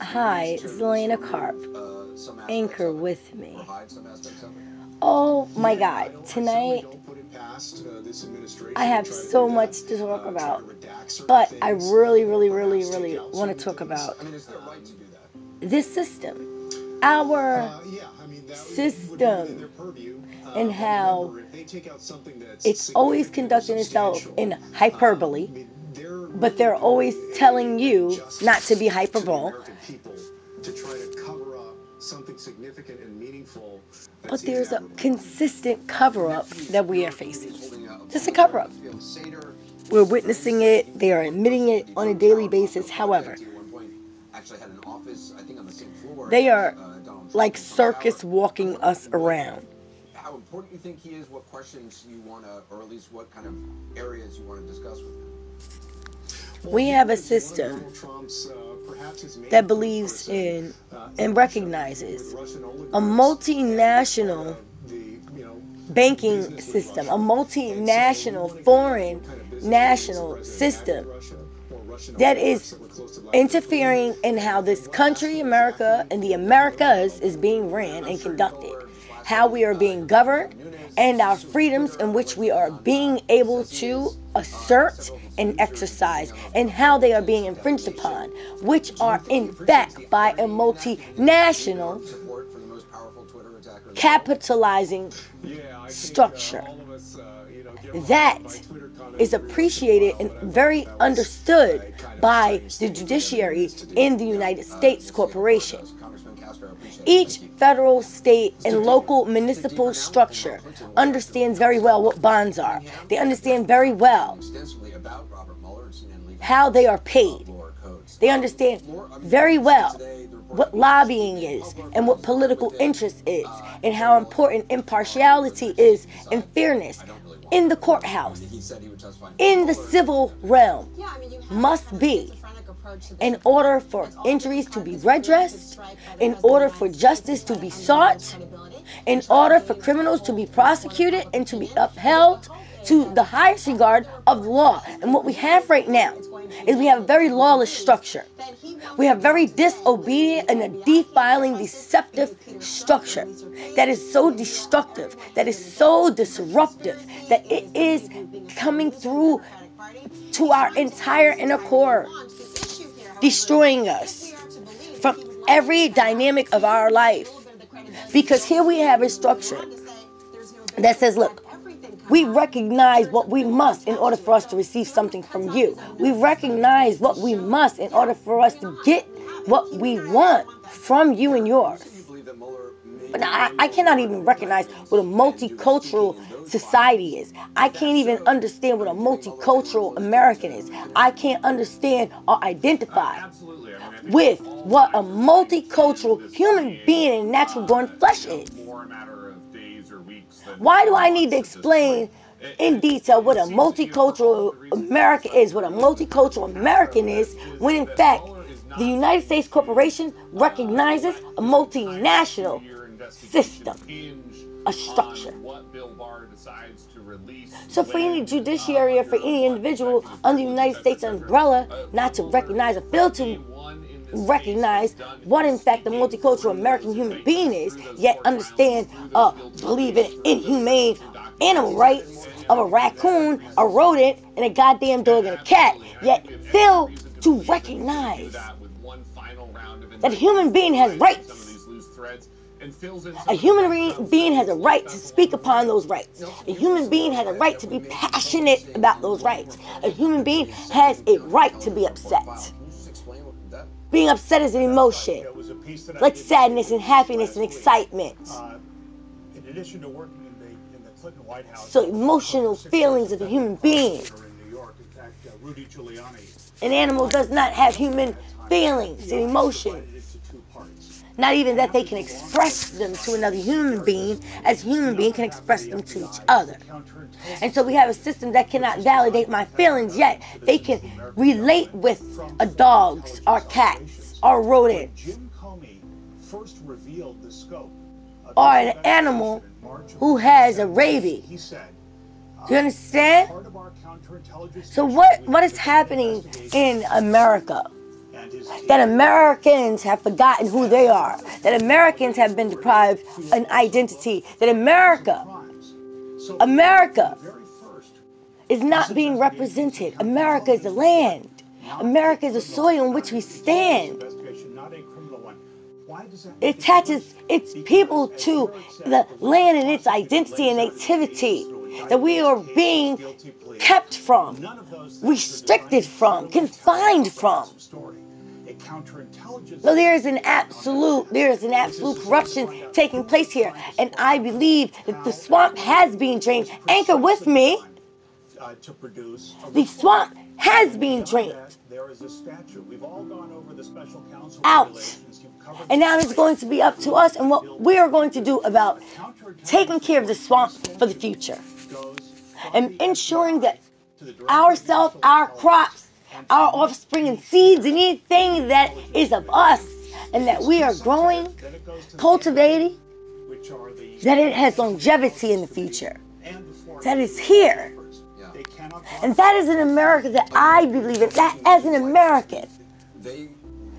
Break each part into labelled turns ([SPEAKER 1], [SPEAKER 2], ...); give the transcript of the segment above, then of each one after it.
[SPEAKER 1] Hi, Zelena Karp, anchor with me. Oh my God, tonight I have so much to talk about, but I really, really, really, really want to talk about this system, our system, and how it's always conducting itself in hyperbole but they're always telling you not to be hyperbole. To try to cover up something significant and meaningful. But there's a consistent cover up that we are facing. Just a cover up. We're witnessing it, they are admitting it on a daily basis. However, they are uh, like circus walking us around
[SPEAKER 2] how important you think he is, what questions you want to, or at least what kind of areas you want to discuss with him.
[SPEAKER 1] We have a system that believes in and recognizes a multinational banking system, a multinational foreign national system that is interfering in how this country, America, and the Americas is being ran and conducted, how we are being governed, and our freedoms in which we are being able to assert and exercise and how they are being infringed upon, which are in fact by a multinational capitalizing structure. That is appreciated and very understood by the judiciary in the United States Corporation. Each federal, state, and local municipal structure understands very well what bonds are. They understand very well how they are paid. They understand very well what lobbying is and what political interest is and how important impartiality is and fairness in the courthouse, in the civil realm, must be in order for injuries to be redressed, in order for justice to be sought, in order for criminals to be prosecuted and to be upheld to the highest regard of law. And what we have right now is we have a very lawless structure. We have very disobedient and a defiling, deceptive structure that is so destructive, that is so disruptive, that it is coming through to our entire inner core destroying us from every dynamic of our life. Because here we have a structure that says, look, we recognize what we must in order for us to receive something from you. We recognize what we must in order for us to get what we want from you and yours. But I, I cannot even recognize what a multicultural society is. I can't even understand what a multicultural American is. I can't understand or identify with what a multicultural human being and natural born flesh is. Why do I need to explain in detail what a multicultural America is, what a multicultural American is, when in fact the United States Corporation recognizes a multinational system, a structure. So for any judiciary or for any individual under the United States umbrella not to recognize or fail to recognize what in fact the multicultural American human being is, yet understand, uh, believe in inhumane animal rights of a raccoon, a rodent, and a goddamn dog and a cat, yet fail to recognize that a human being has rights a human being has a right to speak upon those rights. A human being has a right to be passionate about those rights. A human being has a right to be upset. Being upset is an emotion, like sadness and happiness and excitement. In addition to working in the, in the Clinton White House, so emotional feelings of a human being. An animal does not have human feelings and emotions. Not even that they can express them to another human being as human being can express them to each other. And so we have a system that cannot validate my feelings, yet they can relate with a dogs, our cats, our rodents, or an animal who has a rabies. Do you understand? So what what is happening in America? That Americans have forgotten who they are, that Americans have been deprived an identity, that America, America is not being represented. America is the land. America is the soil on which we stand. It attaches its people to the land and its identity and activity that we are being kept from, restricted from, confined from. So there is an absolute, there is an absolute corruption taking place here, and I believe that the swamp has been drained. Anchor with me. to produce The swamp has been drained. There is a statue. We've all gone over the special counsel out. And now it's going to be up to us and what we are going to do about taking care of the swamp for the future and ensuring that ourselves, our crops, our offspring and seeds, and anything that is of us, and that we are growing, cultivating, that it has longevity in the future, that is here. And that is an America that I believe in. That as an American,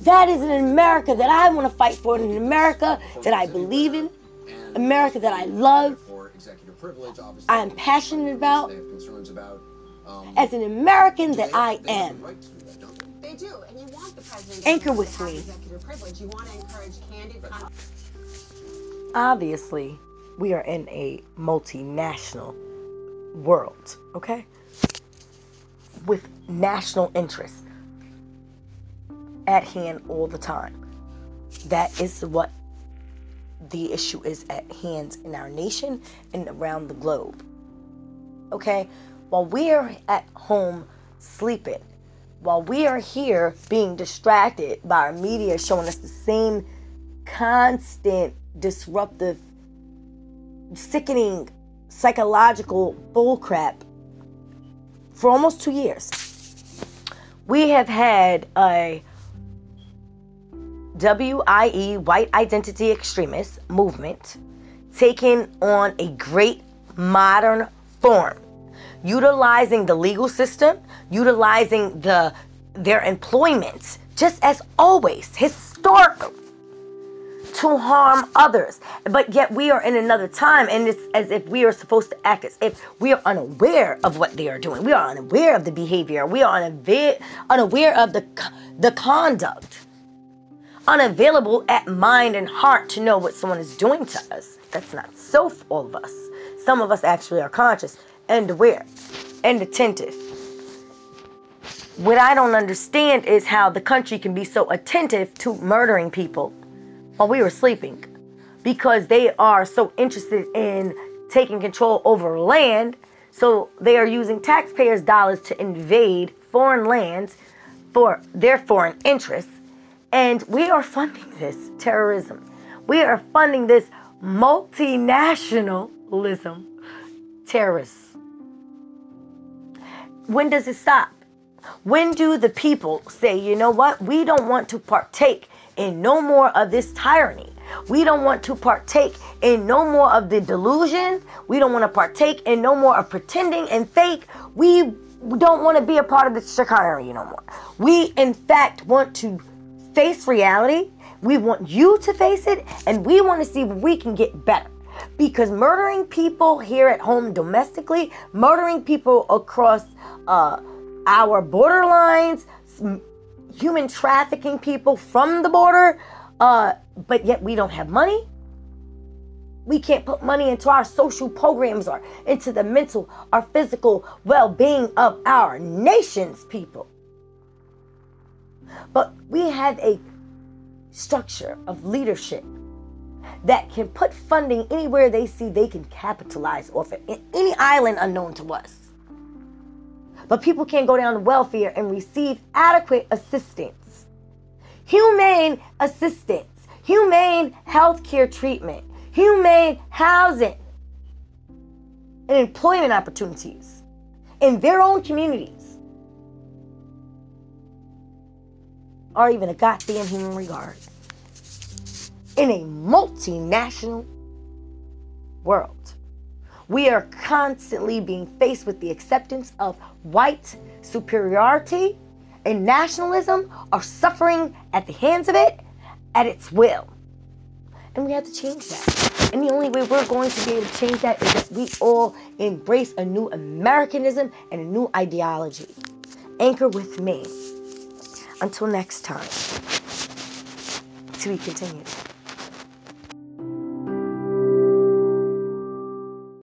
[SPEAKER 1] that is an America that I want to fight for, an America that I believe in, America that I love, I am passionate about, as an American that I am. They do, and you want the president anchor with me. You want to encourage candid. Obviously, we are in a multinational world, okay? With national interests at hand all the time. That is what the issue is at hand in our nation and around the globe. Okay? While we are at home sleeping, while we are here being distracted by our media showing us the same constant disruptive, sickening psychological bullcrap for almost two years. We have had a WIE, White Identity Extremist movement, taking on a great modern form, utilizing the legal system, utilizing the their employment, just as always, historical, to harm others. But yet we are in another time, and it's as if we are supposed to act as if we are unaware of what they are doing. We are unaware of the behavior. We are unaware, unaware of the the conduct unavailable at mind and heart to know what someone is doing to us. That's not so for all of us. Some of us actually are conscious and aware and attentive. What I don't understand is how the country can be so attentive to murdering people while we were sleeping because they are so interested in taking control over land. So they are using taxpayers' dollars to invade foreign lands for their foreign interests and we are funding this terrorism. We are funding this multinationalism terrorists. When does it stop? When do the people say, you know what, we don't want to partake in no more of this tyranny? We don't want to partake in no more of the delusion. We don't want to partake in no more of pretending and fake. We don't want to be a part of the chicanery no more. We, in fact, want to face reality. We want you to face it, and we want to see if we can get better. Because murdering people here at home domestically, murdering people across uh, our borderlines, human trafficking people from the border, uh, but yet we don't have money. We can't put money into our social programs or into the mental or physical well being of our nation's people. But we have a structure of leadership that can put funding anywhere they see they can capitalize off it, in any island unknown to us. But people can't go down to welfare and receive adequate assistance, humane assistance, humane health care treatment, humane housing, and employment opportunities in their own communities. or even a goddamn human regard. In a multinational world, we are constantly being faced with the acceptance of white superiority and nationalism are suffering at the hands of it at its will. And we have to change that. And the only way we're going to be able to change that is that we all embrace a new Americanism and a new ideology. Anchor with me. Until next time. To be continued.